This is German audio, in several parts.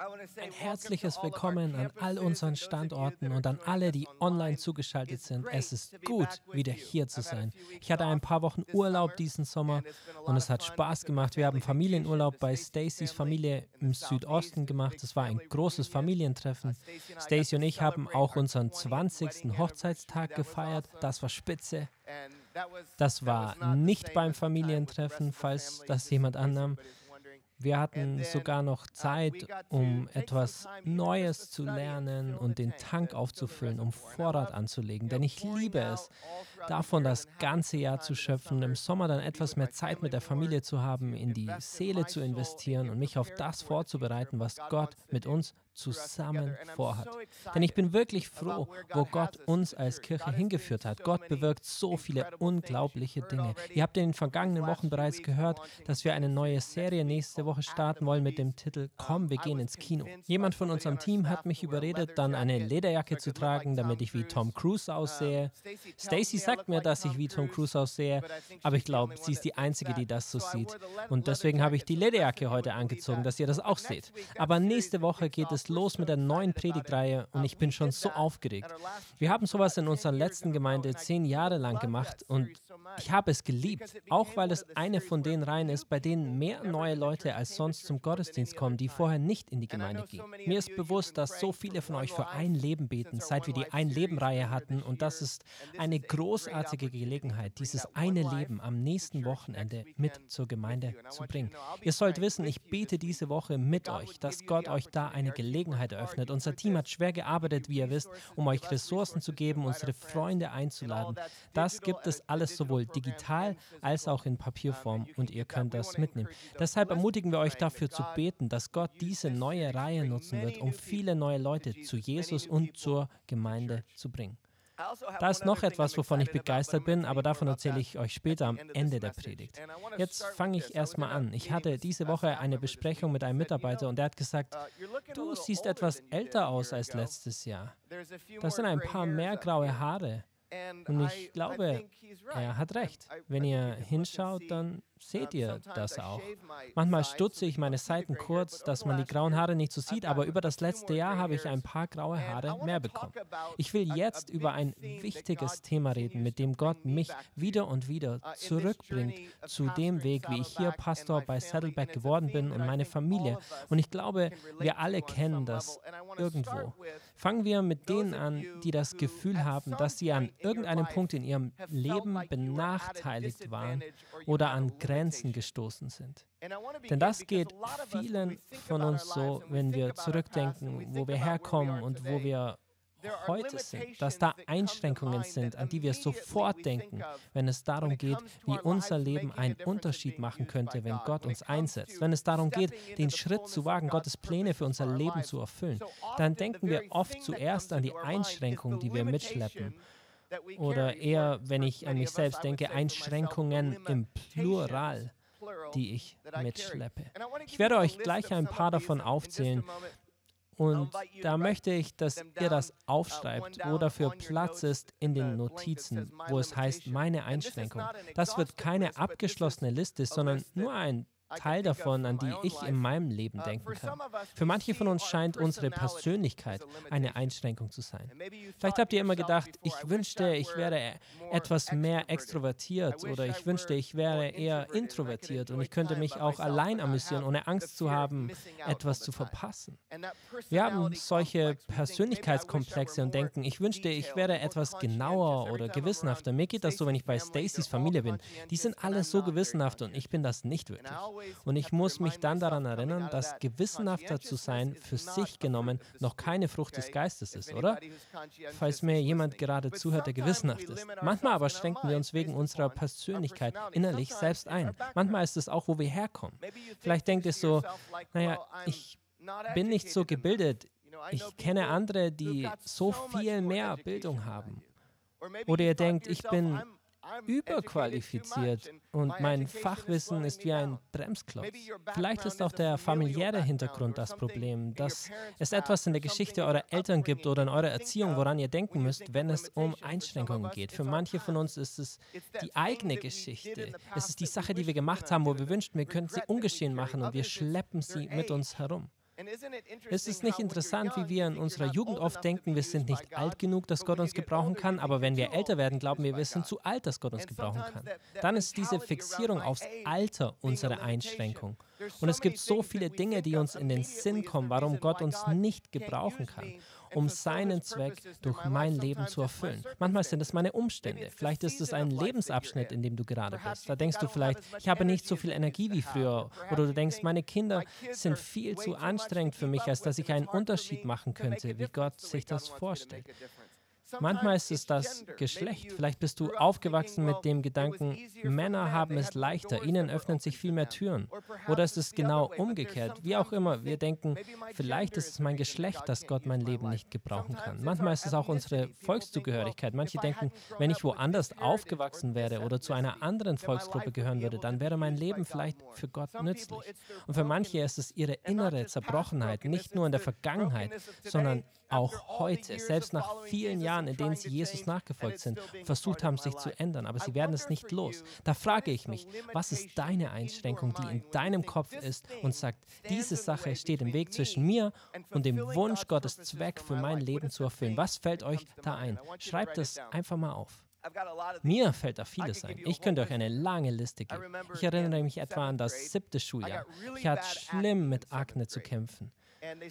Ein herzliches Willkommen an all unseren Standorten und an alle, die online zugeschaltet sind. Es ist gut, wieder hier zu sein. Ich hatte ein paar Wochen Urlaub diesen Sommer und es hat Spaß gemacht. Wir haben Familienurlaub bei Stacys Familie im Südosten gemacht. Es war ein großes Familientreffen. Stacy und ich haben auch unseren 20. Hochzeitstag gefeiert. Das war spitze. Das war nicht beim Familientreffen, falls das jemand annahm. Wir hatten sogar noch Zeit, um etwas Neues zu lernen und den Tank aufzufüllen, um Vorrat anzulegen. Denn ich liebe es, davon das ganze Jahr zu schöpfen, im Sommer dann etwas mehr Zeit mit der Familie zu haben, in die Seele zu investieren und mich auf das vorzubereiten, was Gott mit uns zusammen vorhat. Denn ich bin wirklich froh, wo Gott uns als Kirche hingeführt hat. Gott bewirkt so viele unglaubliche Dinge. Ihr habt in den vergangenen Wochen bereits gehört, dass wir eine neue Serie nächste Woche starten wollen mit dem Titel Komm, wir gehen ins Kino. Jemand von unserem Team hat mich überredet, dann eine Lederjacke zu tragen, damit ich wie Tom Cruise aussehe. Stacy sagt mir, dass ich wie Tom Cruise aussehe, aber ich glaube, sie ist die Einzige, die das so sieht. Und deswegen habe ich die Lederjacke heute angezogen, dass ihr das auch seht. Aber nächste Woche geht es los mit der neuen Predigtreihe und ich bin schon so aufgeregt. Wir haben sowas in unserer letzten Gemeinde zehn Jahre lang gemacht und ich habe es geliebt, auch weil es eine von den Reihen ist, bei denen mehr neue Leute als sonst zum Gottesdienst kommen, die vorher nicht in die Gemeinde gingen. Mir ist bewusst, dass so viele von euch für ein Leben beten, seit wir die Ein-Leben-Reihe hatten und das ist eine großartige Gelegenheit, dieses eine Leben am nächsten Wochenende mit zur Gemeinde zu bringen. Ihr sollt wissen, ich bete diese Woche mit euch, dass Gott euch da eine Gelegenheit eröffnet. Unser Team hat schwer gearbeitet, wie ihr wisst, um euch Ressourcen zu geben, unsere Freunde einzuladen. Das gibt es alles sowohl digital als auch in Papierform und ihr könnt das mitnehmen. Deshalb ermutigen wir euch dafür zu beten, dass Gott diese neue Reihe nutzen wird, um viele neue Leute zu Jesus und zur Gemeinde zu bringen. Also da ist noch etwas, wovon ich begeistert bin, aber davon erzähle ich euch später am Ende der Predigt. Jetzt fange ich erstmal an. Ich hatte diese Woche eine Besprechung mit einem Mitarbeiter und der hat gesagt, uh, du siehst etwas älter aus als letztes Jahr. Das sind ein paar mehr graue Haare. Und ich glaube, er hat recht. Wenn ihr hinschaut, dann seht ihr das auch. Manchmal stutze ich meine Seiten kurz, dass man die grauen Haare nicht so sieht, aber über das letzte Jahr habe ich ein paar graue Haare mehr bekommen. Ich will jetzt über ein wichtiges Thema reden, mit dem Gott mich wieder und wieder zurückbringt zu dem Weg, wie ich hier Pastor bei Saddleback geworden bin und meine Familie. Und ich glaube, wir alle kennen das irgendwo. Fangen wir mit denen an, die das Gefühl haben, dass sie an irgendeinem Punkt in ihrem Leben benachteiligt waren oder an Grenzen Grenzen gestoßen sind. Denn das geht vielen von uns so, wenn wir zurückdenken, wo wir herkommen und wo wir heute sind, dass da Einschränkungen sind, an die wir sofort denken, wenn es darum geht, wie unser Leben einen Unterschied machen könnte, wenn Gott uns einsetzt. Wenn es darum geht, den Schritt zu wagen, Gottes Pläne für unser Leben zu erfüllen, dann denken wir oft zuerst an die Einschränkungen, die wir mitschleppen oder eher, wenn ich an mich selbst denke, Einschränkungen im Plural, die ich mitschleppe. Ich werde euch gleich ein paar davon aufzählen. Und da möchte ich, dass ihr das aufschreibt, wo dafür Platz ist in den Notizen, wo es heißt, meine Einschränkung. Das wird keine abgeschlossene Liste, sondern nur ein Teil davon, an die ich in meinem Leben uh, denken kann. Für manche von uns scheint unsere Persönlichkeit eine Einschränkung zu sein. Vielleicht habt ihr immer gedacht, ich wünschte, ich wäre etwas mehr extrovertiert oder ich wünschte, ich wäre eher introvertiert und ich könnte mich auch allein amüsieren, ohne Angst zu haben, etwas zu verpassen. Wir haben solche Persönlichkeitskomplexe und denken, ich wünschte, ich wäre etwas genauer oder gewissenhafter. Mir geht das so, wenn ich bei Stacys Familie bin. Die sind alle so gewissenhaft und ich bin das nicht wirklich. Und ich muss mich dann daran erinnern, dass gewissenhafter zu sein für sich genommen noch keine Frucht des Geistes ist, oder? Falls mir jemand gerade zuhört, der gewissenhaft ist. Manchmal aber schränken wir uns wegen unserer Persönlichkeit innerlich selbst ein. Manchmal ist es auch, wo wir herkommen. Vielleicht denkt ihr so, naja, ich bin nicht so gebildet. Ich kenne andere, die so viel mehr Bildung haben. Oder ihr denkt, ich bin überqualifiziert und mein Fachwissen ist wie ein Bremsklotz. Vielleicht ist auch der familiäre Hintergrund das Problem, dass es etwas in der Geschichte eurer Eltern gibt oder in eurer Erziehung, woran ihr denken müsst, wenn es um Einschränkungen geht. Für manche von uns ist es die eigene Geschichte. Es ist die Sache, die wir gemacht haben, wo wir wünschten, wir könnten sie ungeschehen machen und wir schleppen sie mit uns herum. Ist es nicht interessant, wie wir in unserer Jugend oft denken, wir sind nicht alt genug, dass Gott uns gebrauchen kann, aber wenn wir älter werden, glauben wir, wir sind zu alt, dass Gott uns gebrauchen kann. Dann ist diese Fixierung aufs Alter unsere Einschränkung. Und es gibt so viele Dinge, die uns in den Sinn kommen, warum Gott uns nicht gebrauchen kann um seinen Zweck durch mein Leben zu erfüllen. Manchmal sind es meine Umstände. Vielleicht ist es ein Lebensabschnitt, in dem du gerade bist. Da denkst du vielleicht, ich habe nicht so viel Energie wie früher. Oder du denkst, meine Kinder sind viel zu anstrengend für mich, als dass ich einen Unterschied machen könnte, wie Gott sich das vorstellt. Manchmal ist es das Geschlecht. Vielleicht bist du aufgewachsen mit dem Gedanken, Männer haben es leichter, ihnen öffnen sich viel mehr Türen. Oder ist es genau umgekehrt? Wie auch immer, wir denken, vielleicht ist es mein Geschlecht, das Gott mein Leben nicht gebrauchen kann. Manchmal ist es auch unsere Volkszugehörigkeit. Manche denken, wenn ich woanders aufgewachsen wäre oder zu einer anderen Volksgruppe gehören würde, dann wäre mein Leben vielleicht für Gott nützlich. Und für manche ist es ihre innere Zerbrochenheit, nicht nur in der Vergangenheit, sondern auch heute, selbst nach vielen Jahren, in denen sie Jesus nachgefolgt sind, versucht haben, sich zu ändern, aber sie werden es nicht los. Da frage ich mich, was ist deine Einschränkung, die in deinem Kopf ist und sagt, diese Sache steht im Weg zwischen mir und dem Wunsch, Gottes Zweck für mein Leben zu erfüllen. Was fällt euch da ein? Schreibt es einfach mal auf. Mir fällt da vieles ein. Ich könnte euch eine lange Liste geben. Ich erinnere mich etwa an das siebte Schuljahr. Ich hatte schlimm mit Akne zu kämpfen.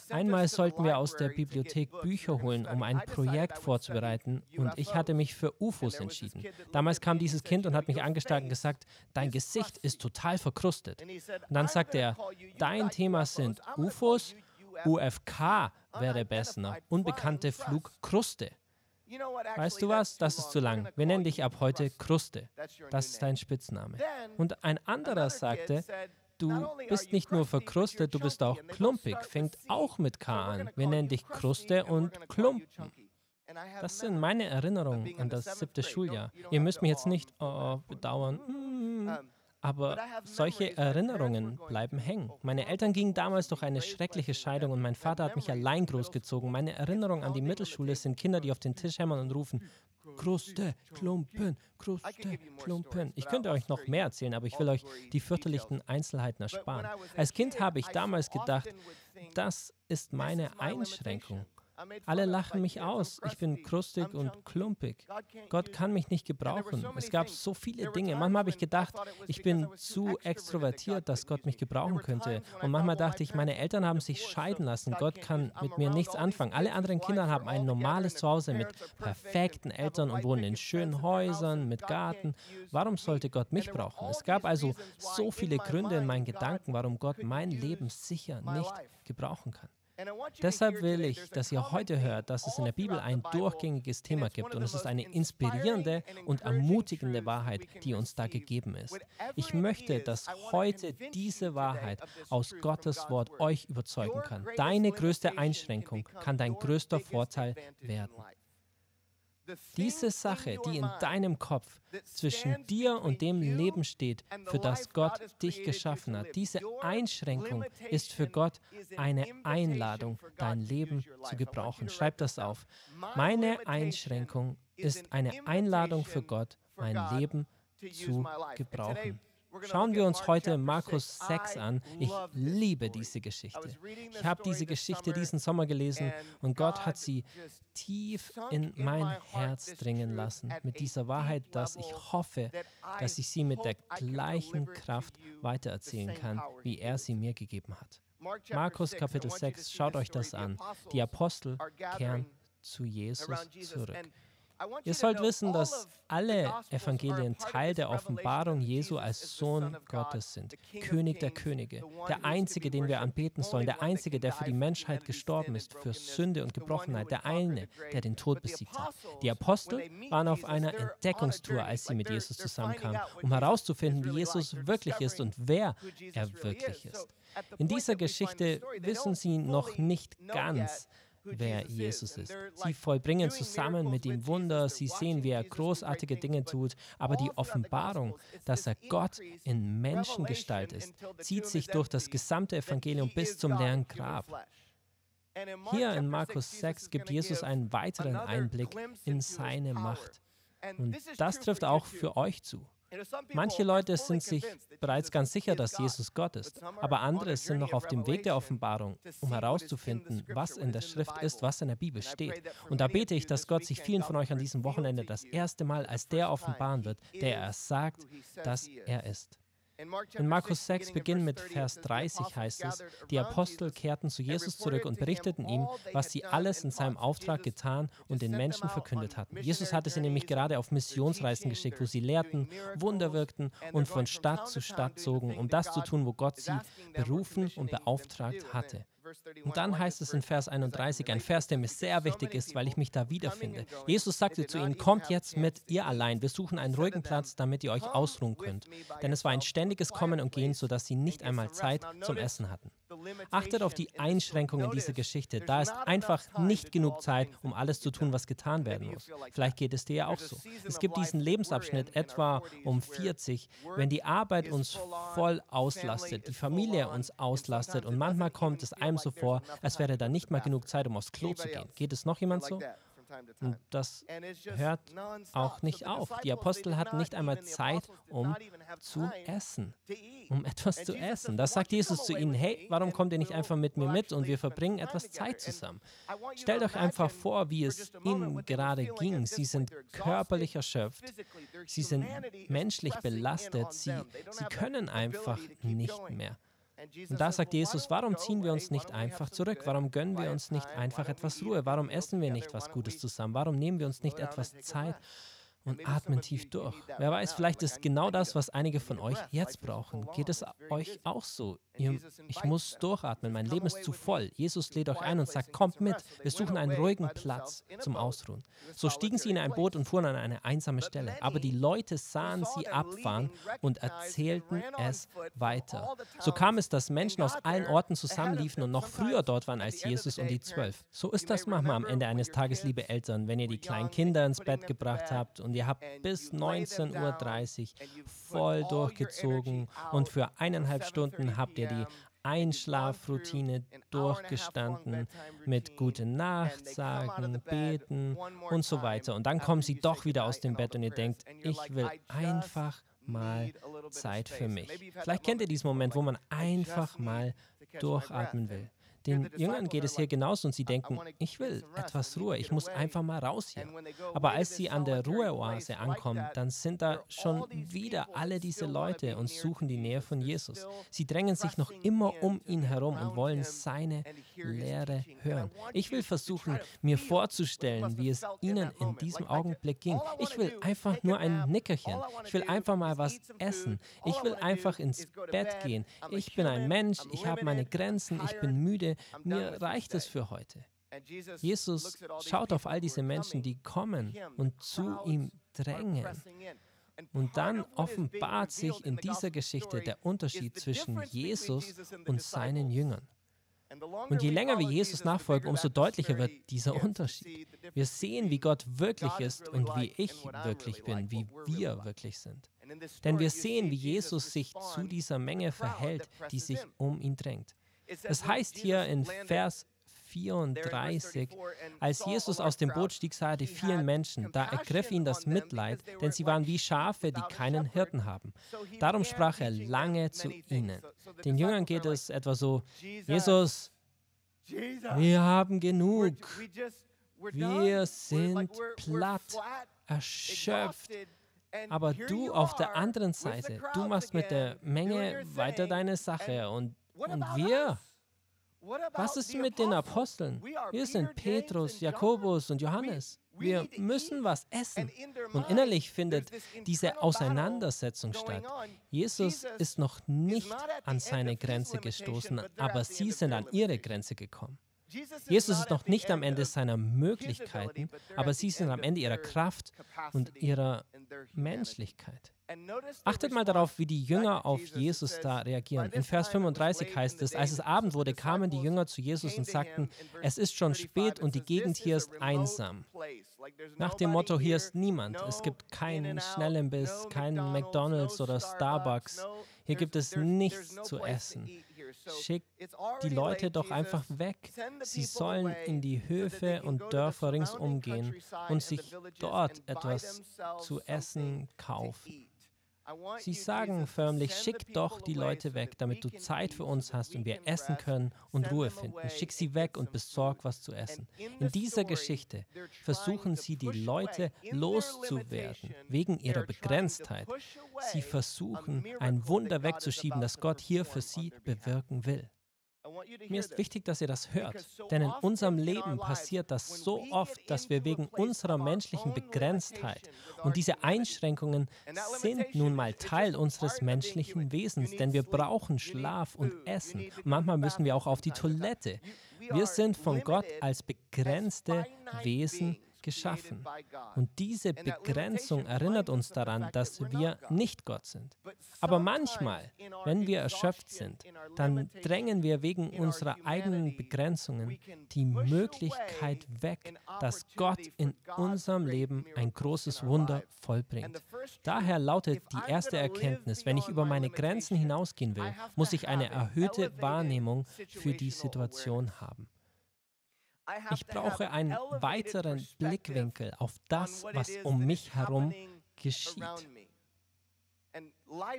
Einmal sollten wir aus der Bibliothek Bücher holen, um ein Projekt vorzubereiten, und ich hatte mich für UFOs entschieden. Damals kam dieses Kind und hat mich angestarrt und gesagt, dein Gesicht ist total verkrustet. Und dann sagte er, dein Thema sind UFOs, UFK wäre besser, unbekannte Flugkruste. Weißt du was? Das ist zu lang. Wir nennen dich ab heute Kruste. Das ist dein Spitzname. Und ein anderer sagte, Du bist nicht nur verkrustet, du bist auch klumpig. Fängt auch mit K an. Wir nennen dich Kruste und Klumpen. Das sind meine Erinnerungen an das siebte Schuljahr. Ihr müsst mich jetzt nicht oh, bedauern. Hm. Aber solche Erinnerungen bleiben hängen. Meine Eltern gingen damals durch eine schreckliche Scheidung und mein Vater hat mich allein großgezogen. Meine Erinnerungen an die Mittelschule sind Kinder, die auf den Tisch hämmern und rufen, Kruste, Klumpen, Kruste, Klumpen. Ich könnte euch noch mehr erzählen, aber ich will euch die fürchterlichen Einzelheiten ersparen. Als Kind habe ich damals gedacht, das ist meine Einschränkung. Alle lachen mich aus. Ich bin krustig und klumpig. Gott kann mich nicht gebrauchen. Es gab so viele Dinge. Manchmal habe ich gedacht, ich bin zu extrovertiert, dass Gott mich gebrauchen könnte. Und manchmal dachte ich, meine Eltern haben sich scheiden lassen. Gott kann mit mir nichts anfangen. Alle anderen Kinder haben ein normales Zuhause mit perfekten Eltern und wohnen in schönen Häusern mit Garten. Warum sollte Gott mich brauchen? Es gab also so viele Gründe in meinen Gedanken, warum Gott mein Leben sicher nicht gebrauchen kann. Deshalb will ich, dass ihr heute hört, dass es in der Bibel ein durchgängiges Thema gibt und es ist eine inspirierende und ermutigende Wahrheit, die uns da gegeben ist. Ich möchte, dass heute diese Wahrheit aus Gottes Wort euch überzeugen kann. Deine größte Einschränkung kann dein größter Vorteil werden. Diese Sache, die in deinem Kopf zwischen dir und dem Leben steht, für das Gott dich geschaffen hat, diese Einschränkung ist für Gott eine Einladung, dein Leben zu gebrauchen. Schreib das auf. Meine Einschränkung ist eine Einladung für Gott, mein Leben zu gebrauchen. Schauen wir uns heute Markus 6 an. Ich liebe diese Geschichte. Ich habe diese Geschichte diesen Sommer gelesen und Gott hat sie tief in mein Herz dringen lassen mit dieser Wahrheit, dass ich hoffe, dass ich sie mit der gleichen Kraft weitererzählen kann, wie er sie mir gegeben hat. Markus Kapitel 6, schaut euch das an. Die Apostel kehren zu Jesus zurück. Ihr sollt wissen, dass alle Evangelien Teil der Offenbarung Jesu als Sohn Gottes sind, König der Könige, der Einzige, den wir anbeten sollen, der Einzige, der für die Menschheit gestorben ist, für Sünde und Gebrochenheit, der eine, der den Tod besiegt hat. Die Apostel waren auf einer Entdeckungstour, als sie mit Jesus zusammenkamen, um herauszufinden, wie Jesus wirklich ist und wer er wirklich ist. In dieser Geschichte wissen sie noch nicht ganz, wer Jesus ist. Sie vollbringen zusammen mit ihm Wunder, sie sehen, wie er großartige Dinge tut, aber die Offenbarung, dass er Gott in Menschengestalt ist, zieht sich durch das gesamte Evangelium bis zum leeren Grab. Hier in Markus 6 gibt Jesus einen weiteren Einblick in seine Macht. Und das trifft auch für euch zu. Manche Leute sind sich bereits ganz sicher, dass Jesus Gott ist, aber andere sind noch auf dem Weg der Offenbarung, um herauszufinden, was in der Schrift ist, was in der Bibel steht. Und da bete ich, dass Gott sich vielen von euch an diesem Wochenende das erste Mal als der offenbaren wird, der er sagt, dass er ist. In Markus 6 beginnt mit Vers 30 heißt es, die Apostel kehrten zu Jesus zurück und berichteten ihm, was sie alles in seinem Auftrag getan und den Menschen verkündet hatten. Jesus hatte sie nämlich gerade auf Missionsreisen geschickt, wo sie lehrten, Wunder wirkten und von Stadt zu Stadt zogen, um das zu tun, wo Gott sie berufen und beauftragt hatte. Und dann heißt es in Vers 31, ein Vers, der mir sehr wichtig ist, weil ich mich da wiederfinde. Jesus sagte zu ihnen, kommt jetzt mit ihr allein, wir suchen einen ruhigen Platz, damit ihr euch ausruhen könnt. Denn es war ein ständiges Kommen und Gehen, sodass sie nicht einmal Zeit zum Essen hatten. Achtet auf die Einschränkungen dieser Geschichte. Da ist einfach nicht genug Zeit, um alles zu tun, was getan werden muss. Vielleicht geht es dir ja auch so. Es gibt diesen Lebensabschnitt etwa um 40, wenn die Arbeit uns voll auslastet, die Familie uns auslastet und manchmal kommt es einem so vor, als wäre da nicht mal genug Zeit, um aufs Klo zu gehen. Geht es noch jemand so? Und das hört auch nicht auf. Die Apostel hatten nicht einmal Zeit, um zu essen, um etwas zu essen. Da sagt Jesus zu ihnen, hey, warum kommt ihr nicht einfach mit mir mit und wir verbringen etwas Zeit zusammen? Stellt euch einfach vor, wie es ihnen gerade ging. Sie sind körperlich erschöpft, sie sind menschlich belastet, sie, sie können einfach nicht mehr. Und da sagt Jesus, warum ziehen wir uns nicht einfach zurück? Warum gönnen wir uns nicht einfach etwas Ruhe? Warum essen wir nicht was Gutes zusammen? Warum nehmen wir uns nicht etwas Zeit, und atmen tief durch. Wer weiß, vielleicht ist genau das, was einige von euch jetzt brauchen. Geht es euch auch so? ich muss durchatmen, mein Leben ist zu voll. Jesus lädt euch ein und sagt, kommt mit, wir suchen einen ruhigen Platz zum Ausruhen. So stiegen sie in ein Boot und fuhren an eine einsame Stelle. Aber die Leute sahen sie abfahren und erzählten es weiter. So kam es, dass Menschen aus allen Orten zusammenliefen und noch früher dort waren als Jesus und die Zwölf. So ist das manchmal am Ende eines Tages, liebe Eltern, wenn ihr die kleinen Kinder ins Bett gebracht habt und ihr habt bis 19.30 Uhr voll durchgezogen und für eineinhalb Stunden habt ihr die Einschlafroutine durchgestanden mit gute Nacht sagen, beten und so weiter. Und dann kommen sie doch wieder aus dem Bett und ihr denkt, ich will einfach mal Zeit für mich. Vielleicht kennt ihr diesen Moment, wo man einfach mal durchatmen will. Den Jüngern geht es hier genauso und sie denken, ich will etwas Ruhe, ich muss einfach mal raus hier. Aber als sie an der Ruheoase ankommen, dann sind da schon wieder alle diese Leute und suchen die Nähe von Jesus. Sie drängen sich noch immer um ihn herum und wollen seine Lehre hören. Ich will versuchen, mir vorzustellen, wie es ihnen in diesem Augenblick ging. Ich will einfach nur ein Nickerchen. Ich will einfach mal was essen. Ich will einfach ins Bett gehen. Ich bin ein Mensch, ich habe meine Grenzen, ich bin müde, mir reicht es für heute. Jesus schaut auf all diese Menschen, die kommen und zu ihm drängen. Und dann offenbart sich in dieser Geschichte der Unterschied zwischen Jesus und seinen Jüngern. Und je länger wir Jesus nachfolgen, umso deutlicher wird dieser Unterschied. Wir sehen, wie Gott wirklich ist und wie ich wirklich bin, wie wir wirklich sind. Denn wir sehen, wie Jesus sich zu dieser Menge verhält, die sich um ihn drängt. Es heißt hier in Vers 34, als Jesus aus dem Boot stieg, sah er die vielen Menschen. Da ergriff ihn das Mitleid, denn sie waren wie Schafe, die keinen Hirten haben. Darum sprach er lange zu ihnen. Den Jüngern geht es etwa so, Jesus, wir haben genug. Wir sind platt, erschöpft. Aber du auf der anderen Seite, du machst mit der Menge weiter deine Sache und und wir? Was ist mit den Aposteln? Wir sind Petrus, Jakobus und Johannes. Wir müssen was essen. Und innerlich findet diese Auseinandersetzung statt. Jesus ist noch nicht an seine Grenze gestoßen, aber sie sind an ihre Grenze gekommen. Jesus ist noch nicht am Ende seiner Möglichkeiten, aber sie sind am Ende ihrer Kraft und ihrer Menschlichkeit. Achtet mal darauf, wie die Jünger auf Jesus da reagieren. In Vers 35 heißt es, als es Abend wurde, kamen die Jünger zu Jesus und sagten, es ist schon spät und die Gegend hier ist einsam. Nach dem Motto, hier ist niemand. Es gibt keinen Schnellimbiss, keinen McDonald's oder Starbucks. Hier gibt es nichts zu essen. Schickt die Leute doch einfach weg. Sie sollen in die Höfe und Dörfer ringsum gehen und sich dort etwas zu essen kaufen. Sie sagen förmlich, schick doch die Leute weg, damit du Zeit für uns hast und wir essen können und Ruhe finden. Schick sie weg und besorg was zu essen. In dieser Geschichte versuchen sie die Leute loszuwerden wegen ihrer Begrenztheit. Sie versuchen ein Wunder wegzuschieben, das Gott hier für sie bewirken will. Mir ist wichtig, dass ihr das hört, denn in unserem Leben passiert das so oft, dass wir wegen unserer menschlichen Begrenztheit und diese Einschränkungen sind nun mal Teil unseres menschlichen Wesens, denn wir brauchen Schlaf und Essen. Und manchmal müssen wir auch auf die Toilette. Wir sind von Gott als begrenzte Wesen geschaffen. Und diese Begrenzung erinnert uns daran, dass wir nicht Gott sind. Aber manchmal, wenn wir erschöpft sind, dann drängen wir wegen unserer eigenen Begrenzungen die Möglichkeit weg, dass Gott in unserem Leben ein großes Wunder vollbringt. Daher lautet die erste Erkenntnis, wenn ich über meine Grenzen hinausgehen will, muss ich eine erhöhte Wahrnehmung für die Situation haben. Ich brauche einen weiteren Blickwinkel auf das, was um mich herum geschieht.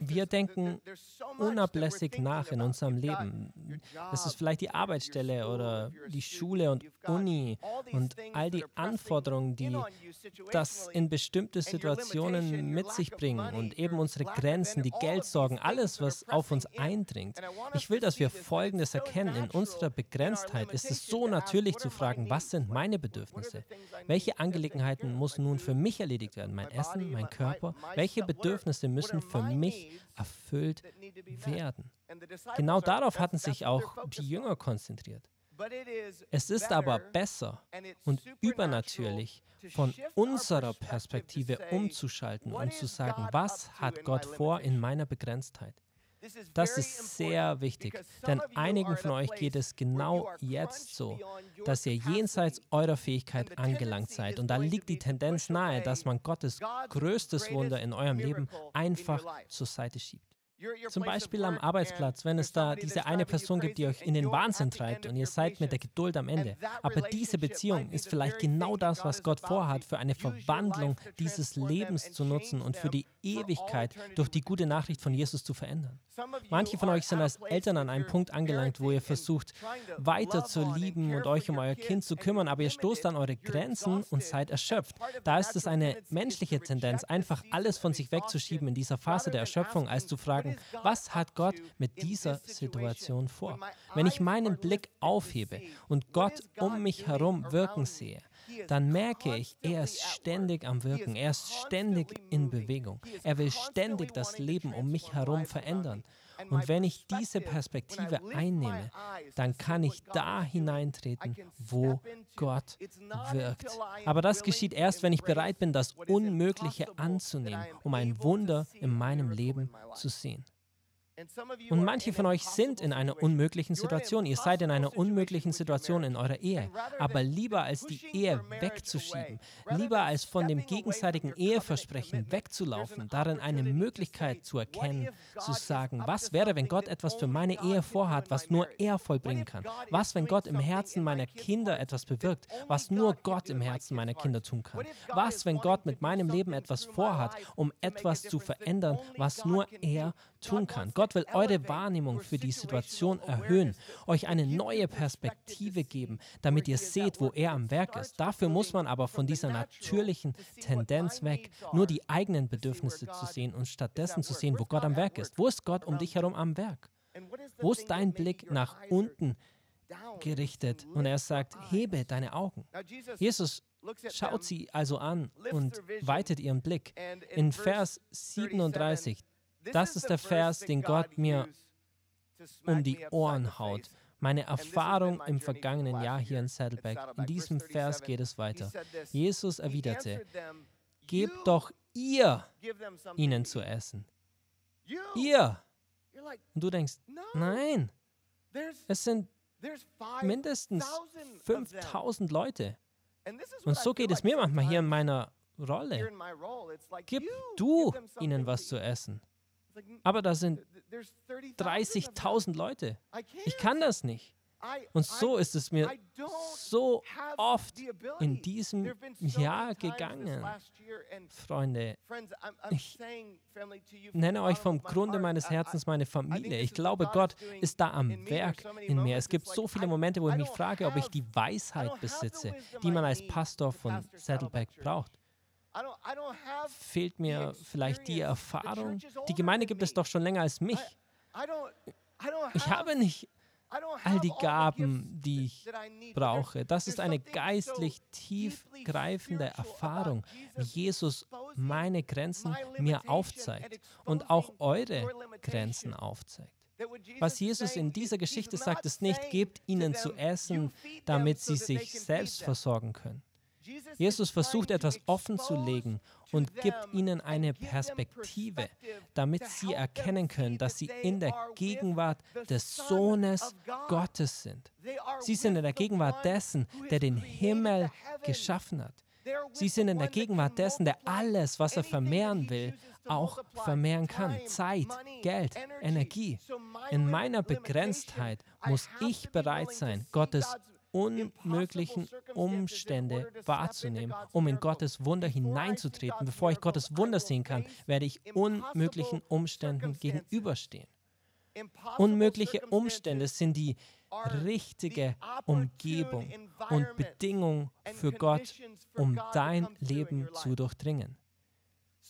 Wir denken unablässig nach in unserem Leben. Das ist vielleicht die Arbeitsstelle oder die Schule und Uni und all die Anforderungen, die das in bestimmte Situationen mit sich bringen und eben unsere Grenzen, die Geldsorgen, alles, was auf uns eindringt. Ich will, dass wir Folgendes erkennen. In unserer Begrenztheit ist es so natürlich zu fragen, was sind meine Bedürfnisse? Welche Angelegenheiten müssen nun für mich erledigt werden? Mein Essen, mein Körper? Welche Bedürfnisse müssen für mich mich erfüllt werden. Genau darauf hatten sich auch die Jünger konzentriert. Es ist aber besser und übernatürlich, von unserer Perspektive umzuschalten und zu sagen, was hat Gott vor in meiner Begrenztheit? Das ist sehr wichtig, denn einigen von euch geht es genau jetzt so, dass ihr jenseits eurer Fähigkeit angelangt seid. Und da liegt die Tendenz nahe, dass man Gottes größtes Wunder in eurem Leben einfach zur Seite schiebt. Zum Beispiel am Arbeitsplatz, wenn es da diese eine Person gibt, die euch in den Wahnsinn treibt und ihr seid mit der Geduld am Ende. Aber diese Beziehung ist vielleicht genau das, was Gott vorhat, für eine Verwandlung dieses Lebens zu nutzen und für die Ewigkeit durch die gute Nachricht von Jesus zu verändern. Manche von euch sind als Eltern an einem Punkt angelangt, wo ihr versucht, weiter zu lieben und euch um euer Kind zu kümmern, aber ihr stoßt an eure Grenzen und seid erschöpft. Da ist es eine menschliche Tendenz, einfach alles von sich wegzuschieben in dieser Phase der Erschöpfung, als zu fragen, was hat Gott mit dieser Situation vor? Wenn ich meinen Blick aufhebe und Gott um mich herum wirken sehe, dann merke ich, er ist ständig am Wirken, er ist ständig in Bewegung. Er will ständig das Leben um mich herum verändern. Und wenn ich diese Perspektive einnehme, dann kann ich da hineintreten, wo Gott wirkt. Aber das geschieht erst, wenn ich bereit bin, das Unmögliche anzunehmen, um ein Wunder in meinem Leben zu sehen. Und manche von euch sind in einer unmöglichen Situation. Ihr seid in einer unmöglichen Situation in eurer Ehe. Aber lieber als die Ehe wegzuschieben, lieber als von dem gegenseitigen Eheversprechen wegzulaufen, darin eine Möglichkeit zu erkennen, zu sagen, was wäre, wenn Gott etwas für meine Ehe vorhat, was nur er vollbringen kann? Was, wenn Gott im Herzen meiner Kinder etwas bewirkt, was nur Gott im Herzen meiner Kinder tun kann? Was, wenn Gott mit meinem Leben etwas vorhat, um etwas zu verändern, was nur er tun kann? Gott will eure Wahrnehmung für die Situation erhöhen, euch eine neue Perspektive geben, damit ihr seht, wo er am Werk ist. Dafür muss man aber von dieser natürlichen Tendenz weg, nur die eigenen Bedürfnisse zu sehen und stattdessen zu sehen, wo Gott am Werk ist. Wo ist Gott um dich herum am Werk? Wo ist dein Blick nach unten gerichtet? Und er sagt, hebe deine Augen. Jesus schaut sie also an und weitet ihren Blick. In Vers 37, das ist der Vers, den Gott mir um die Ohren haut. Meine Erfahrung im vergangenen Jahr hier in Saddleback. In diesem Vers geht es weiter. Jesus erwiderte, gebt doch ihr ihnen zu essen. Ihr. Und du denkst, nein, es sind mindestens 5000 Leute. Und so geht es mir manchmal hier in meiner Rolle. Gib du ihnen was zu essen. Aber da sind 30.000 Leute. Ich kann das nicht. Und so ist es mir so oft in diesem Jahr gegangen. Freunde, ich nenne euch vom Grunde meines Herzens meine Familie. Ich glaube, Gott ist da am Werk in mir. Es gibt so viele Momente, wo ich mich frage, ob ich die Weisheit besitze, die man als Pastor von Saddleback braucht. Fehlt mir vielleicht die Erfahrung? Die Gemeinde gibt es doch schon länger als mich. Ich habe nicht all die Gaben, die ich brauche. Das ist eine geistlich tiefgreifende Erfahrung, wie Jesus meine Grenzen mir aufzeigt und auch eure Grenzen aufzeigt. Was Jesus in dieser Geschichte sagt, ist nicht, gebt ihnen zu essen, damit sie sich selbst versorgen können. Jesus versucht etwas offen zu legen und gibt ihnen eine Perspektive, damit sie erkennen können, dass sie in der Gegenwart des Sohnes Gottes sind. Sie sind in der Gegenwart dessen, der den Himmel geschaffen hat. Sie sind in der Gegenwart dessen, der alles, was er vermehren will, auch vermehren kann. Zeit, Geld, Energie. In meiner Begrenztheit muss ich bereit sein, Gottes unmöglichen Umstände wahrzunehmen, um in Gottes Wunder hineinzutreten. Bevor ich Gottes Wunder sehen kann, werde ich unmöglichen Umständen gegenüberstehen. Unmögliche Umstände sind die richtige Umgebung und Bedingung für Gott, um dein Leben zu durchdringen.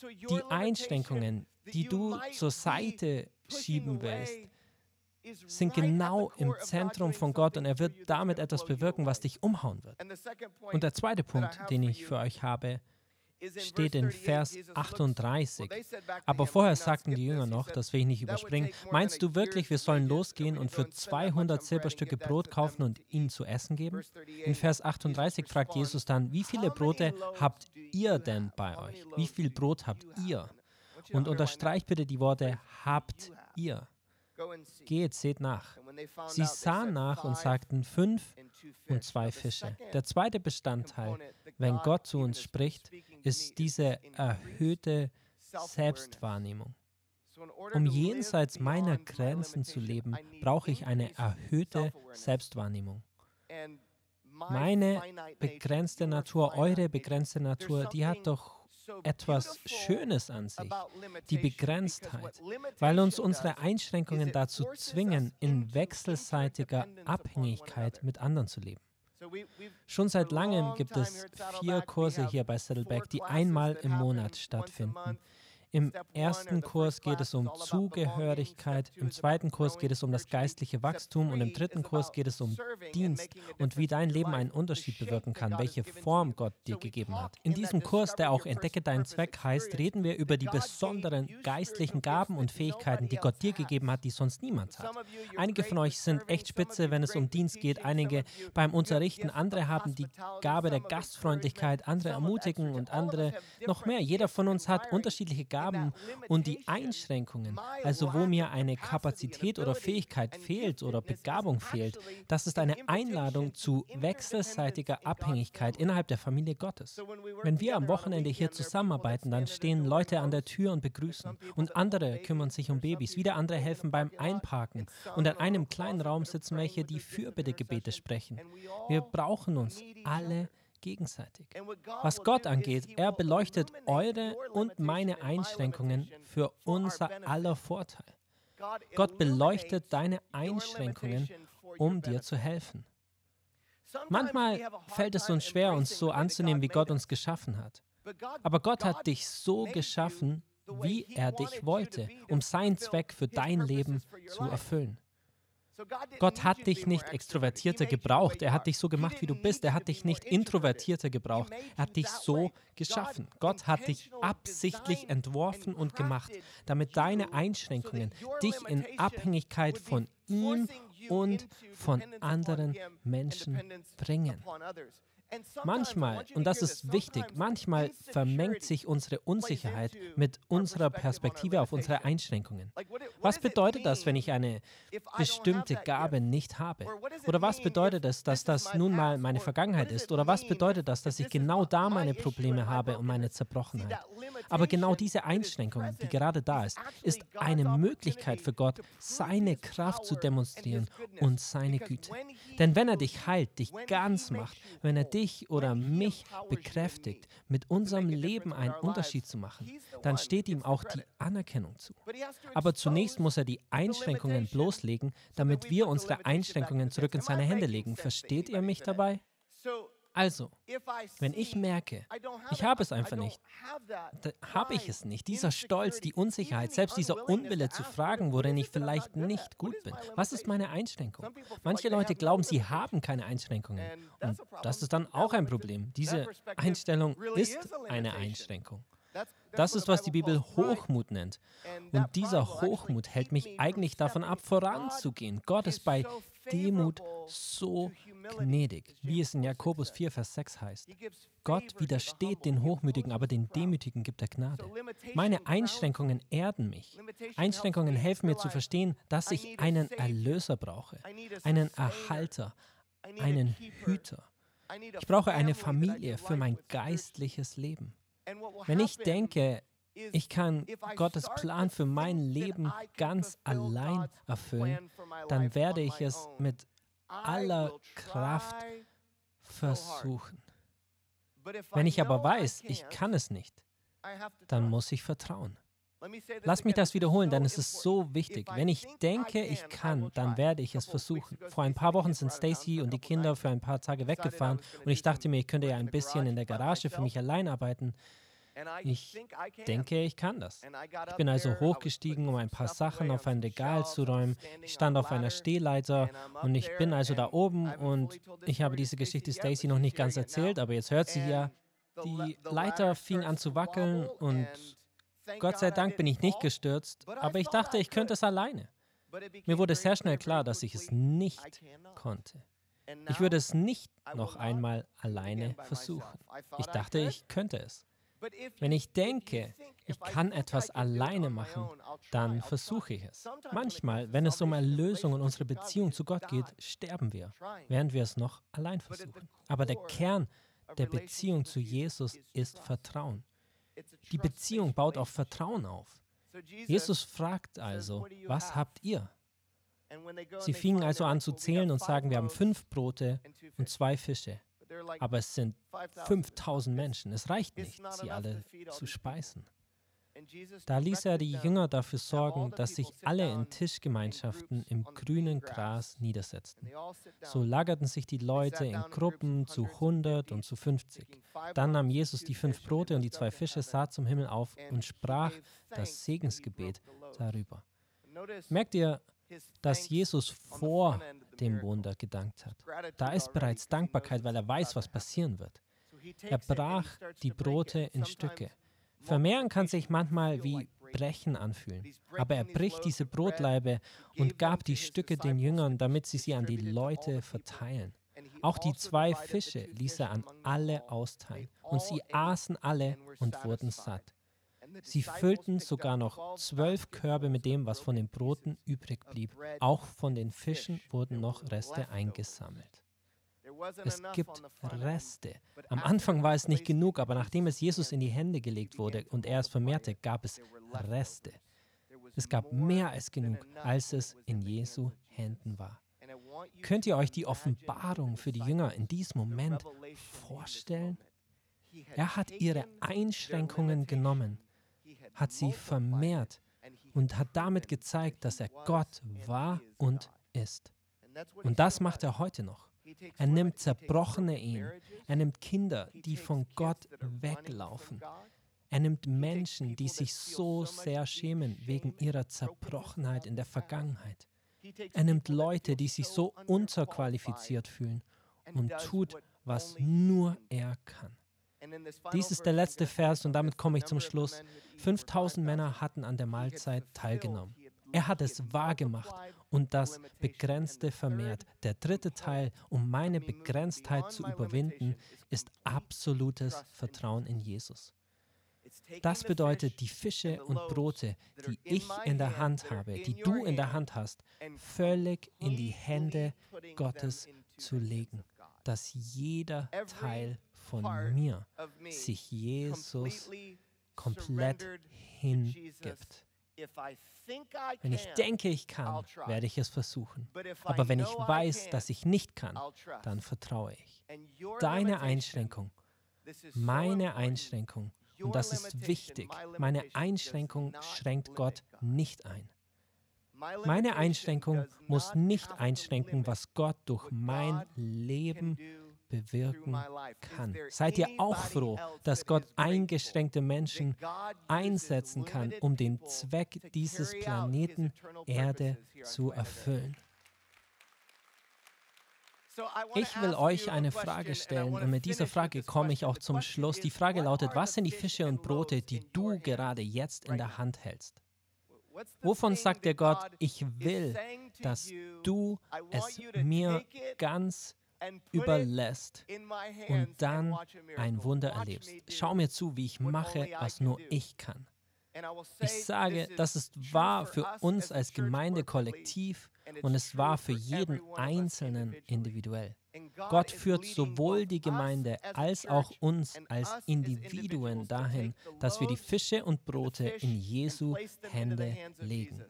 Die Einschränkungen, die du zur Seite schieben willst, sind genau im Zentrum von Gott und er wird damit etwas bewirken, was dich umhauen wird. Und der zweite Punkt, den ich für euch habe, steht in Vers 38. Aber vorher sagten die Jünger noch, das will ich nicht überspringen, meinst du wirklich, wir sollen losgehen und für 200 Silberstücke Brot kaufen und ihnen zu essen geben? In Vers 38 fragt Jesus dann, wie viele Brote habt ihr denn bei euch? Wie viel Brot habt ihr? Und unterstreicht bitte die Worte habt ihr. Geht, seht nach. Sie sahen nach und sagten fünf und zwei Fische. Der zweite Bestandteil, wenn Gott zu uns spricht, ist diese erhöhte Selbstwahrnehmung. Um jenseits meiner Grenzen zu leben, brauche ich eine erhöhte Selbstwahrnehmung. Meine begrenzte Natur, eure begrenzte Natur, die hat doch etwas Schönes an sich, die Begrenztheit, weil uns unsere Einschränkungen dazu zwingen, in wechselseitiger Abhängigkeit mit anderen zu leben. Schon seit langem gibt es vier Kurse hier bei Saddleback, die einmal im Monat stattfinden. Im ersten Kurs geht es um Zugehörigkeit, im zweiten Kurs geht es um das geistliche Wachstum. und im dritten Kurs geht es um Dienst und wie dein Leben einen Unterschied bewirken kann, welche Form Gott dir gegeben hat. In diesem Kurs, der auch Entdecke deinen Zweck heißt, reden wir über die besonderen geistlichen Gaben und Fähigkeiten, die Gott dir gegeben hat, die sonst niemand hat. Einige von euch sind echt spitze, wenn es um Dienst geht, einige beim Unterrichten, andere haben die Gabe der Gastfreundlichkeit, andere ermutigen und andere noch mehr. Jeder von uns hat unterschiedliche Gaben Gaben und die Einschränkungen, also wo mir eine Kapazität oder Fähigkeit fehlt oder Begabung fehlt, das ist eine Einladung zu wechselseitiger Abhängigkeit innerhalb der Familie Gottes. Wenn wir am Wochenende hier zusammenarbeiten, dann stehen Leute an der Tür und begrüßen und andere kümmern sich um Babys, wieder andere helfen beim Einparken und in einem kleinen Raum sitzen welche, die Fürbittegebete sprechen. Wir brauchen uns alle gegenseitig. Was Gott angeht, er beleuchtet eure und meine Einschränkungen für unser aller Vorteil. Gott beleuchtet deine Einschränkungen, um dir zu helfen. Manchmal fällt es uns schwer, uns so anzunehmen, wie Gott uns geschaffen hat. Aber Gott hat dich so geschaffen, wie er dich wollte, um seinen Zweck für dein Leben zu erfüllen. Gott hat dich nicht extrovertierter gebraucht. Er hat dich so gemacht, wie du bist. Er hat dich nicht introvertierter gebraucht. Er hat dich so geschaffen. Gott hat dich absichtlich entworfen und gemacht, damit deine Einschränkungen dich in Abhängigkeit von ihm und von anderen Menschen bringen. Manchmal, und das ist wichtig, manchmal vermengt sich unsere Unsicherheit mit unserer Perspektive auf unsere Einschränkungen. Was bedeutet das, wenn ich eine bestimmte Gabe nicht habe? Oder was bedeutet es, dass das nun mal meine Vergangenheit ist? Oder was bedeutet das, dass ich genau da meine Probleme habe und meine Zerbrochenheit? Aber genau diese Einschränkung, die gerade da ist, ist eine Möglichkeit für Gott, seine Kraft zu demonstrieren und seine Güte. Denn wenn er dich heilt, dich ganz macht, wenn er dich oder mich bekräftigt, mit unserem Leben einen Unterschied zu machen, dann steht ihm auch die Anerkennung zu. Aber zunächst muss er die Einschränkungen bloßlegen, damit wir unsere Einschränkungen zurück in seine Hände legen. Versteht ihr mich dabei? Also, wenn ich merke, ich habe es einfach nicht, habe ich es nicht. Dieser Stolz, die Unsicherheit, selbst dieser Unwille zu fragen, worin ich vielleicht nicht gut bin. Was ist meine Einschränkung? Manche Leute glauben, sie haben keine Einschränkungen. Und das ist dann auch ein Problem. Diese Einstellung ist eine Einschränkung. Das ist, was die Bibel Hochmut nennt. Und dieser Hochmut hält mich eigentlich davon ab, voranzugehen. Gott ist bei Demut so gnädig, wie es in Jakobus 4, Vers 6 heißt. Gott widersteht den Hochmütigen, aber den Demütigen gibt er Gnade. Meine Einschränkungen erden mich. Einschränkungen helfen mir zu verstehen, dass ich einen Erlöser brauche, einen Erhalter, einen Hüter. Ich brauche eine Familie für mein geistliches Leben. Wenn ich denke, ich kann Gottes Plan für mein Leben ganz allein erfüllen, dann werde ich es mit aller Kraft versuchen. Wenn ich aber weiß, ich kann es nicht, dann muss ich vertrauen. Lass mich das wiederholen, denn es ist so wichtig. Wenn ich denke, ich kann, dann werde ich es versuchen. Vor ein paar Wochen sind Stacy und die Kinder für ein paar Tage weggefahren und ich dachte mir, ich könnte ja ein bisschen in der Garage für mich allein arbeiten. Ich denke, ich kann das. Ich bin also hochgestiegen, um ein paar Sachen auf ein Regal zu räumen. Ich stand auf einer Stehleiter und ich bin also da oben und ich habe diese Geschichte Stacy noch nicht ganz erzählt, aber jetzt hört sie ja. Die Leiter fing an zu wackeln und Gott sei Dank bin ich nicht gestürzt, aber ich dachte, ich könnte es alleine. Mir wurde sehr schnell klar, dass ich es nicht konnte. Ich würde es nicht noch einmal alleine versuchen. Ich dachte, ich könnte es. Wenn ich denke, ich kann etwas alleine machen, dann versuche ich es. Manchmal, wenn es um Erlösung und unsere Beziehung zu Gott geht, sterben wir, während wir es noch allein versuchen. Aber der Kern der Beziehung zu Jesus ist Vertrauen. Die Beziehung baut auf Vertrauen auf. Jesus fragt also, was habt ihr? Sie fingen also an zu zählen und sagen, wir haben fünf Brote und zwei Fische. Aber es sind 5000 Menschen. Es reicht nicht, sie alle zu speisen. Da ließ er die Jünger dafür sorgen, dass sich alle in Tischgemeinschaften im grünen Gras niedersetzten. So lagerten sich die Leute in Gruppen zu 100 und zu 50. Dann nahm Jesus die fünf Brote und die zwei Fische, sah zum Himmel auf und sprach das Segensgebet darüber. Merkt ihr, dass Jesus vor dem Wunder gedankt hat. Da ist bereits Dankbarkeit, weil er weiß, was passieren wird. Er brach die Brote in Stücke. Vermehren kann sich manchmal wie Brechen anfühlen, aber er bricht diese Brotleibe und gab die Stücke den Jüngern, damit sie sie an die Leute verteilen. Auch die zwei Fische ließ er an alle austeilen, und sie aßen alle und wurden satt. Sie füllten sogar noch zwölf Körbe mit dem, was von den Broten übrig blieb. Auch von den Fischen wurden noch Reste eingesammelt. Es gibt Reste. Am Anfang war es nicht genug, aber nachdem es Jesus in die Hände gelegt wurde und er es vermehrte, gab es Reste. Es gab mehr als genug, als es in Jesu Händen war. Könnt ihr euch die Offenbarung für die Jünger in diesem Moment vorstellen? Er hat ihre Einschränkungen genommen hat sie vermehrt und hat damit gezeigt, dass er Gott war und ist. Und das macht er heute noch. Er nimmt zerbrochene Ehen. Er nimmt Kinder, die von Gott weglaufen. Er nimmt Menschen, die sich so sehr schämen wegen ihrer Zerbrochenheit in der Vergangenheit. Er nimmt Leute, die sich so unterqualifiziert fühlen und tut, was nur er kann. Dies ist der letzte Vers und damit komme ich zum Schluss. 5000 Männer hatten an der Mahlzeit teilgenommen. Er hat es wahrgemacht und das Begrenzte vermehrt. Der dritte Teil, um meine Begrenztheit zu überwinden, ist absolutes Vertrauen in Jesus. Das bedeutet, die Fische und Brote, die ich in der Hand habe, die du in der Hand hast, völlig in die Hände Gottes zu legen, dass jeder Teil von mir sich Jesus komplett hingibt. Wenn ich denke, ich kann, werde ich es versuchen. Aber wenn ich weiß, dass ich nicht kann, dann vertraue ich. Deine Einschränkung, meine Einschränkung, und das ist wichtig, meine Einschränkung schränkt Gott nicht ein. Meine Einschränkung muss nicht einschränken, was Gott durch mein Leben bewirken kann. Seid ihr auch froh, dass Gott eingeschränkte Menschen einsetzen kann, um den Zweck dieses Planeten Erde zu erfüllen? Ich will euch eine Frage stellen und mit dieser Frage komme ich auch zum Schluss. Die Frage lautet, was sind die Fische und Brote, die du gerade jetzt in der Hand hältst? Wovon sagt der Gott, ich will, dass du es mir ganz überlässt und dann ein Wunder erlebst. Schau mir zu, wie ich mache, was nur ich kann. Ich sage, das ist wahr für uns als Gemeinde kollektiv und es war für jeden Einzelnen individuell. Gott führt sowohl die Gemeinde als auch uns als Individuen dahin, dass wir die Fische und Brote in Jesu Hände legen.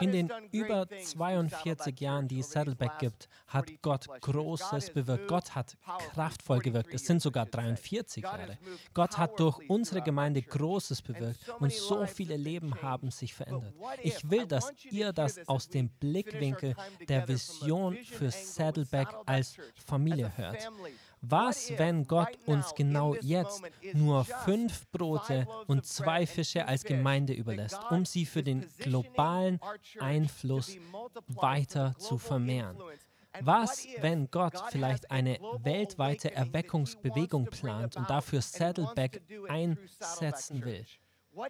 In den über 42 Jahren, die es Saddleback gibt, hat Gott Großes bewirkt. Gott hat kraftvoll gewirkt. Es sind sogar 43 Jahre. Gott hat durch unsere Gemeinde Großes bewirkt und so viele Leben haben sich verändert. Ich will, dass ihr das aus dem Blickwinkel der Vision für Saddleback als Familie hört. Was, wenn Gott uns genau jetzt nur fünf Brote und zwei Fische als Gemeinde überlässt, um sie für den globalen Einfluss weiter zu vermehren? Was, wenn Gott vielleicht eine weltweite Erweckungsbewegung plant und dafür Saddleback einsetzen will?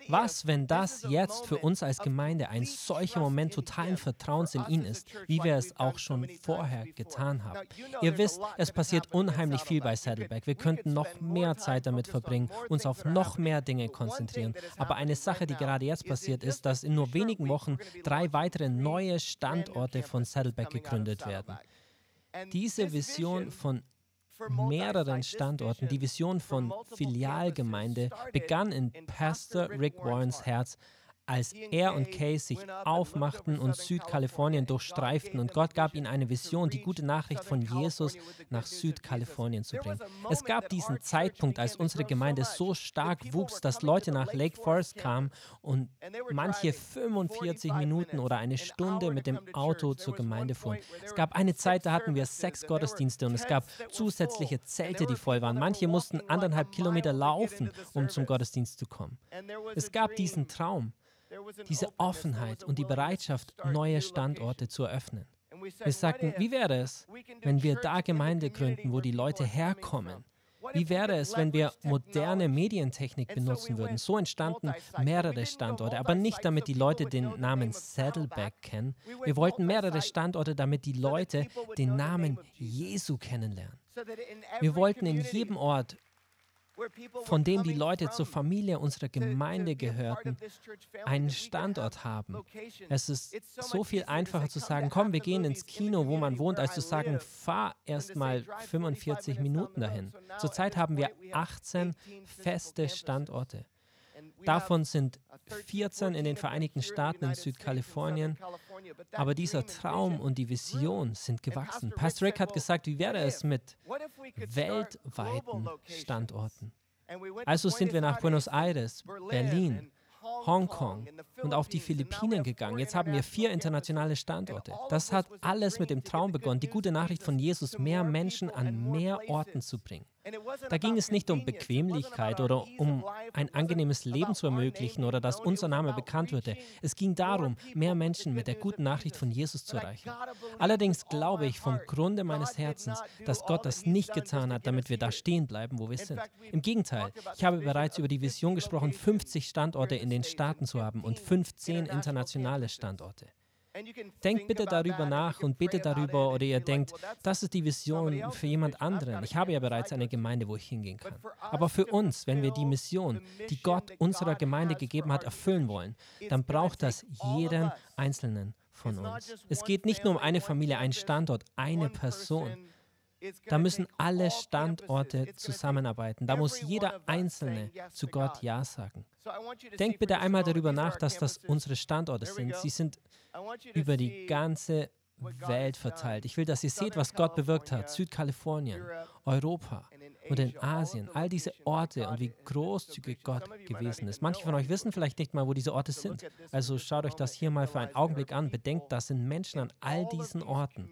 Was, wenn das jetzt für uns als Gemeinde ein solcher Moment totalen Vertrauens in ihn ist, wie wir es auch schon vorher getan haben? Ihr wisst, es passiert unheimlich viel bei Saddleback. Wir könnten noch mehr Zeit damit verbringen, uns auf noch mehr Dinge konzentrieren. Aber eine Sache, die gerade jetzt passiert, ist, dass in nur wenigen Wochen drei weitere neue Standorte von Saddleback gegründet werden. Diese Vision von mehreren Standorten. Die Vision von Filialgemeinde begann in Pastor Rick Warrens Herz als er und Kay sich aufmachten und Südkalifornien durchstreiften und Gott gab ihnen eine Vision, die gute Nachricht von Jesus nach Südkalifornien zu bringen. Es gab diesen Zeitpunkt, als unsere Gemeinde so stark wuchs, dass Leute nach Lake Forest kamen und manche 45 Minuten oder eine Stunde mit dem Auto zur Gemeinde fuhren. Es gab eine Zeit, da hatten wir sechs Gottesdienste und es gab zusätzliche Zelte, die voll waren. Manche mussten anderthalb Kilometer laufen, um zum Gottesdienst zu kommen. Es gab diesen Traum diese Offenheit und die Bereitschaft, neue Standorte zu eröffnen. Wir sagten, wie wäre es, wenn wir da Gemeinde gründen, wo die Leute herkommen? Wie wäre es, wenn wir moderne Medientechnik benutzen würden? So entstanden mehrere Standorte, aber nicht damit die Leute den Namen Saddleback kennen. Wir wollten mehrere Standorte, damit die Leute den Namen Jesu kennenlernen. Wir wollten in jedem Ort von dem die Leute zur Familie unserer Gemeinde gehörten, einen Standort haben. Es ist so viel einfacher zu sagen, komm, wir gehen ins Kino, wo man wohnt, als zu sagen, fahr erst mal 45 Minuten dahin. Zurzeit haben wir 18 feste Standorte. Davon sind 14 in den Vereinigten Staaten in Südkalifornien. Aber dieser Traum und die Vision sind gewachsen. Pastor Rick hat gesagt, wie wäre es mit weltweiten Standorten? Also sind wir nach Buenos Aires, Berlin, Hongkong und auf die Philippinen gegangen. Jetzt haben wir vier internationale Standorte. Das hat alles mit dem Traum begonnen, die gute Nachricht von Jesus mehr Menschen an mehr Orten zu bringen. Da ging es nicht um Bequemlichkeit oder um ein angenehmes Leben zu ermöglichen oder dass unser Name bekannt würde. Es ging darum, mehr Menschen mit der guten Nachricht von Jesus zu erreichen. Allerdings glaube ich vom Grunde meines Herzens, dass Gott das nicht getan hat, damit wir da stehen bleiben, wo wir sind. Im Gegenteil, ich habe bereits über die Vision gesprochen, 50 Standorte in den Staaten zu haben und 15 internationale Standorte. Denkt bitte darüber nach und betet darüber oder ihr denkt, das ist die Vision für jemand anderen. Ich habe ja bereits eine Gemeinde, wo ich hingehen kann. Aber für uns, wenn wir die Mission, die Gott unserer Gemeinde gegeben hat, erfüllen wollen, dann braucht das jeden Einzelnen von uns. Es geht nicht nur um eine Familie, einen Standort, eine Person. Da müssen alle Standorte zusammenarbeiten. Da muss jeder Einzelne zu Gott Ja sagen. Denkt bitte einmal darüber nach, dass das unsere Standorte sind. Sie sind über die ganze Welt verteilt. Ich will, dass ihr seht, was Gott bewirkt hat. Südkalifornien, Europa und in Asien. All diese Orte und wie großzügig Gott gewesen ist. Manche von euch wissen vielleicht nicht mal, wo diese Orte sind. Also schaut euch das hier mal für einen Augenblick an. Bedenkt, das sind Menschen an all diesen Orten,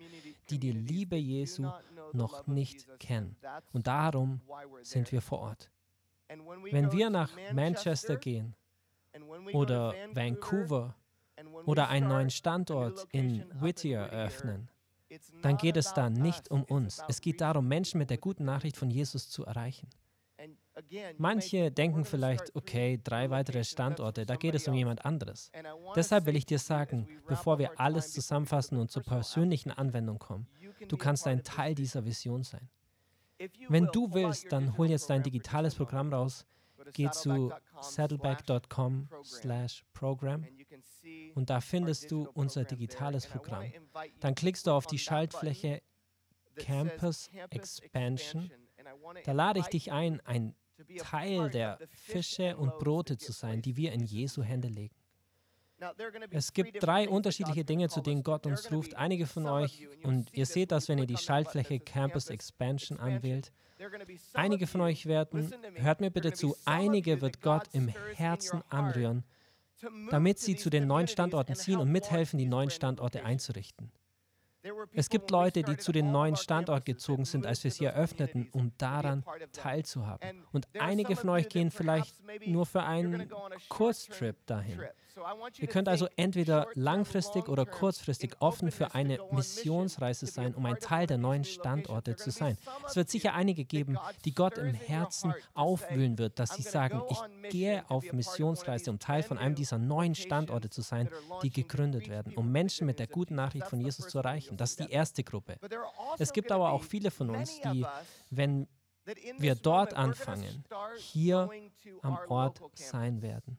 die die Liebe Jesu noch nicht kennen. Und darum sind wir vor Ort. Wenn wir nach Manchester gehen oder Vancouver oder einen neuen Standort in Whittier eröffnen, dann geht es da nicht um uns. Es geht darum, Menschen mit der guten Nachricht von Jesus zu erreichen. Manche denken vielleicht, okay, drei weitere Standorte, da geht es um jemand anderes. Deshalb will ich dir sagen, bevor wir alles zusammenfassen und zur persönlichen Anwendung kommen, du kannst ein Teil dieser Vision sein. Wenn du willst, dann hol jetzt dein digitales Programm raus, geh zu saddleback.com slash program und da findest du unser digitales Programm. Dann klickst du auf die Schaltfläche Campus Expansion. Da lade ich dich ein, ein Teil der Fische und Brote zu sein, die wir in Jesu Hände legen. Es gibt drei unterschiedliche Dinge, zu denen Gott uns ruft. Einige von euch, und ihr seht das, wenn ihr die Schaltfläche Campus Expansion anwählt, einige von euch werden, hört mir bitte zu, einige wird Gott im Herzen anrühren, damit sie zu den neuen Standorten ziehen und mithelfen, die neuen Standorte einzurichten. Es gibt Leute, die zu den neuen Standort gezogen sind, als wir sie eröffneten, um daran teilzuhaben. Und einige von euch gehen vielleicht nur für einen Kurztrip dahin. Ihr könnt also entweder langfristig oder kurzfristig offen für eine Missionsreise sein, um ein Teil der neuen Standorte zu sein. Es wird sicher einige geben, die Gott im Herzen aufwühlen wird, dass sie sagen, ich gehe auf Missionsreise, um Teil von einem dieser neuen Standorte zu sein, die gegründet werden, um Menschen mit der guten Nachricht von Jesus zu erreichen. Das ist die erste Gruppe. Es gibt aber auch viele von uns, die, wenn wir dort anfangen, hier am Ort sein werden.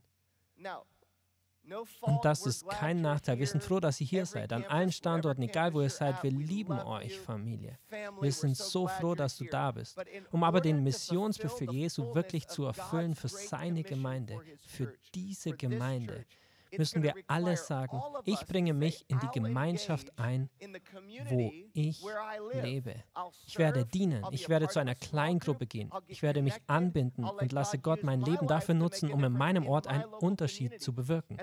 Und das ist kein Nachteil. Wir sind froh, dass ihr hier seid. An allen Standorten, egal wo ihr seid, wir lieben euch, Familie. Wir sind so froh, dass du da bist. Um aber den Missionsbefehl Jesu wirklich zu erfüllen für seine Gemeinde, für diese Gemeinde, müssen wir alle sagen, ich bringe mich in die Gemeinschaft ein, wo ich lebe. Ich werde dienen, ich werde zu einer Kleingruppe gehen, ich werde mich anbinden und lasse Gott mein Leben dafür nutzen, um in meinem Ort einen Unterschied zu bewirken.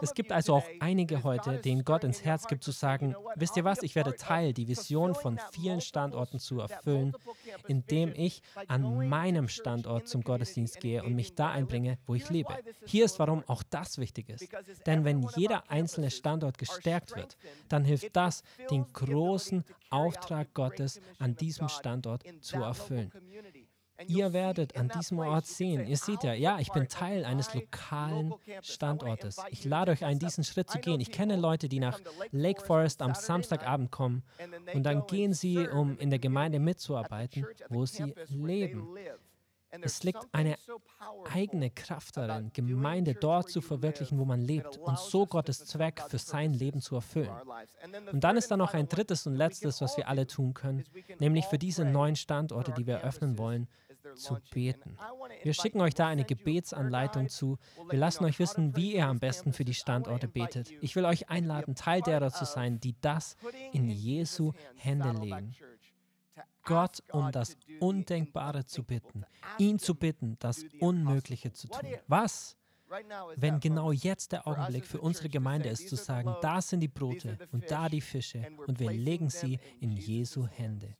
Es gibt also auch einige heute, denen Gott ins Herz gibt zu sagen, wisst ihr was, ich werde Teil, die Vision von vielen Standorten zu erfüllen, indem ich an meinem Standort zum Gottesdienst gehe und mich da einbringe, wo ich lebe. Hier ist, warum auch das wichtig ist. Denn wenn jeder einzelne Standort gestärkt wird, dann hilft das, den großen Auftrag Gottes an diesem Standort zu erfüllen. Ihr werdet an diesem Ort sehen, ihr seht ja, ja, ich bin Teil eines lokalen Standortes. Ich lade euch ein, diesen Schritt zu gehen. Ich kenne Leute, die nach Lake Forest am Samstagabend kommen und dann gehen sie, um in der Gemeinde mitzuarbeiten, wo sie leben. Es liegt eine eigene Kraft darin, Gemeinde dort zu verwirklichen, wo man lebt und so Gottes Zweck für sein Leben zu erfüllen. Und dann ist da noch ein drittes und letztes, was wir alle tun können, nämlich für diese neuen Standorte, die wir eröffnen wollen, zu beten. Wir schicken euch da eine Gebetsanleitung zu. Wir lassen euch wissen, wie ihr am besten für die Standorte betet. Ich will euch einladen, Teil derer zu sein, die das in Jesu Hände legen. Gott um das Undenkbare zu bitten, ihn zu bitten, das Unmögliche zu tun. Was? Wenn genau jetzt der Augenblick für unsere Gemeinde ist, zu sagen, da sind die Brote und da die Fische und wir legen sie in Jesu Hände.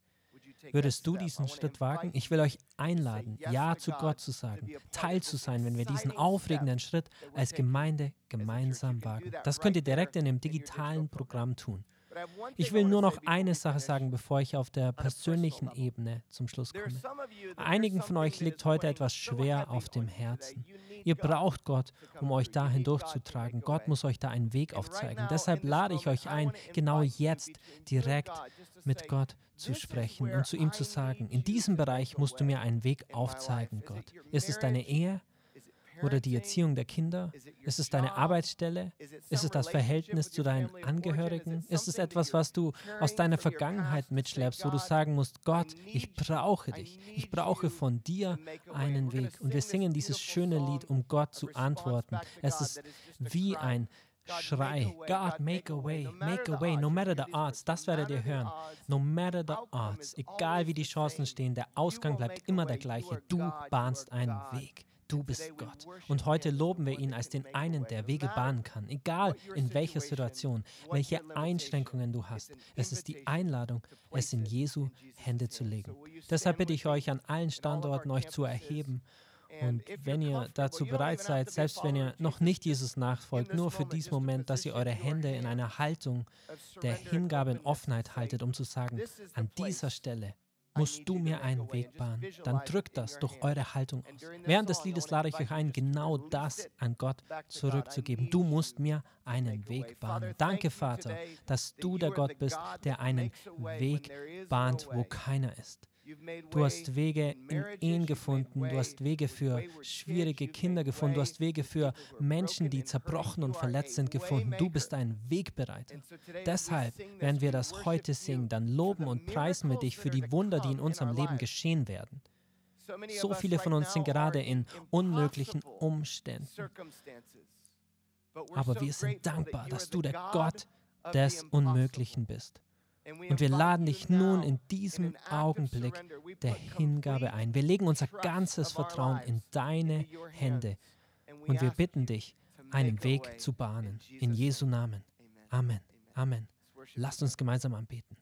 Würdest du diesen Schritt wagen? Ich will euch einladen, Ja zu Gott zu sagen, Teil zu sein, wenn wir diesen aufregenden Schritt als Gemeinde gemeinsam wagen. Das könnt ihr direkt in dem digitalen Programm tun. Ich will nur noch eine Sache sagen, bevor ich auf der persönlichen Ebene zum Schluss komme. Einigen von euch liegt heute etwas schwer auf dem Herzen. Ihr braucht Gott, um euch dahin durchzutragen. Gott muss euch da einen Weg aufzeigen. Deshalb lade ich euch ein, genau jetzt direkt mit Gott zu sprechen und zu ihm zu sagen, in diesem Bereich musst du mir einen Weg aufzeigen, Gott. Ist es deine Ehe? Oder die Erziehung der Kinder? Ist es deine Arbeitsstelle? Ist es das Verhältnis zu deinen Angehörigen? Ist es etwas, was du aus deiner Vergangenheit mitschleppst, wo du sagen musst, Gott, ich brauche dich. Ich brauche von dir einen Weg. Und wir singen dieses schöne Lied, um Gott zu antworten. Es ist wie ein Schrei. God, make a way, make a way, no matter the odds. Das werdet ihr hören. No matter the odds. Egal wie die Chancen stehen, der Ausgang bleibt immer der gleiche. Du bahnst einen Weg. Du bist Gott. Und heute loben wir ihn als den einen, der Wege bahnen kann, egal in welcher Situation, welche Einschränkungen du hast. Es ist die Einladung, es in Jesu Hände zu legen. Deshalb bitte ich euch an allen Standorten, euch zu erheben. Und wenn ihr dazu bereit seid, selbst wenn ihr noch nicht Jesus nachfolgt, nur für diesen Moment, dass ihr eure Hände in einer Haltung der Hingabe und Offenheit haltet, um zu sagen, an dieser Stelle musst du mir einen Weg bahnen. Dann drückt das durch eure Haltung aus. Während des Liedes lade ich euch ein, genau das an Gott zurückzugeben. Du musst mir einen Weg bahnen. Danke, Vater, dass du der Gott bist, der einen Weg bahnt, wo keiner ist. Du hast Wege in Ehen gefunden, du hast Wege für schwierige Kinder gefunden, du hast Wege für Menschen, die zerbrochen und verletzt sind, gefunden. Du bist ein Wegbereiter. Deshalb, wenn wir das heute singen, dann loben und preisen wir dich für die Wunder, die in unserem Leben geschehen werden. So viele von uns sind gerade in unmöglichen Umständen. Aber wir sind dankbar, dass du der Gott des Unmöglichen bist. Und wir laden dich nun in diesem Augenblick der Hingabe ein. Wir legen unser ganzes Vertrauen in deine Hände und wir bitten dich, einen Weg zu bahnen. In Jesu Namen. Amen. Amen. Lasst uns gemeinsam anbeten.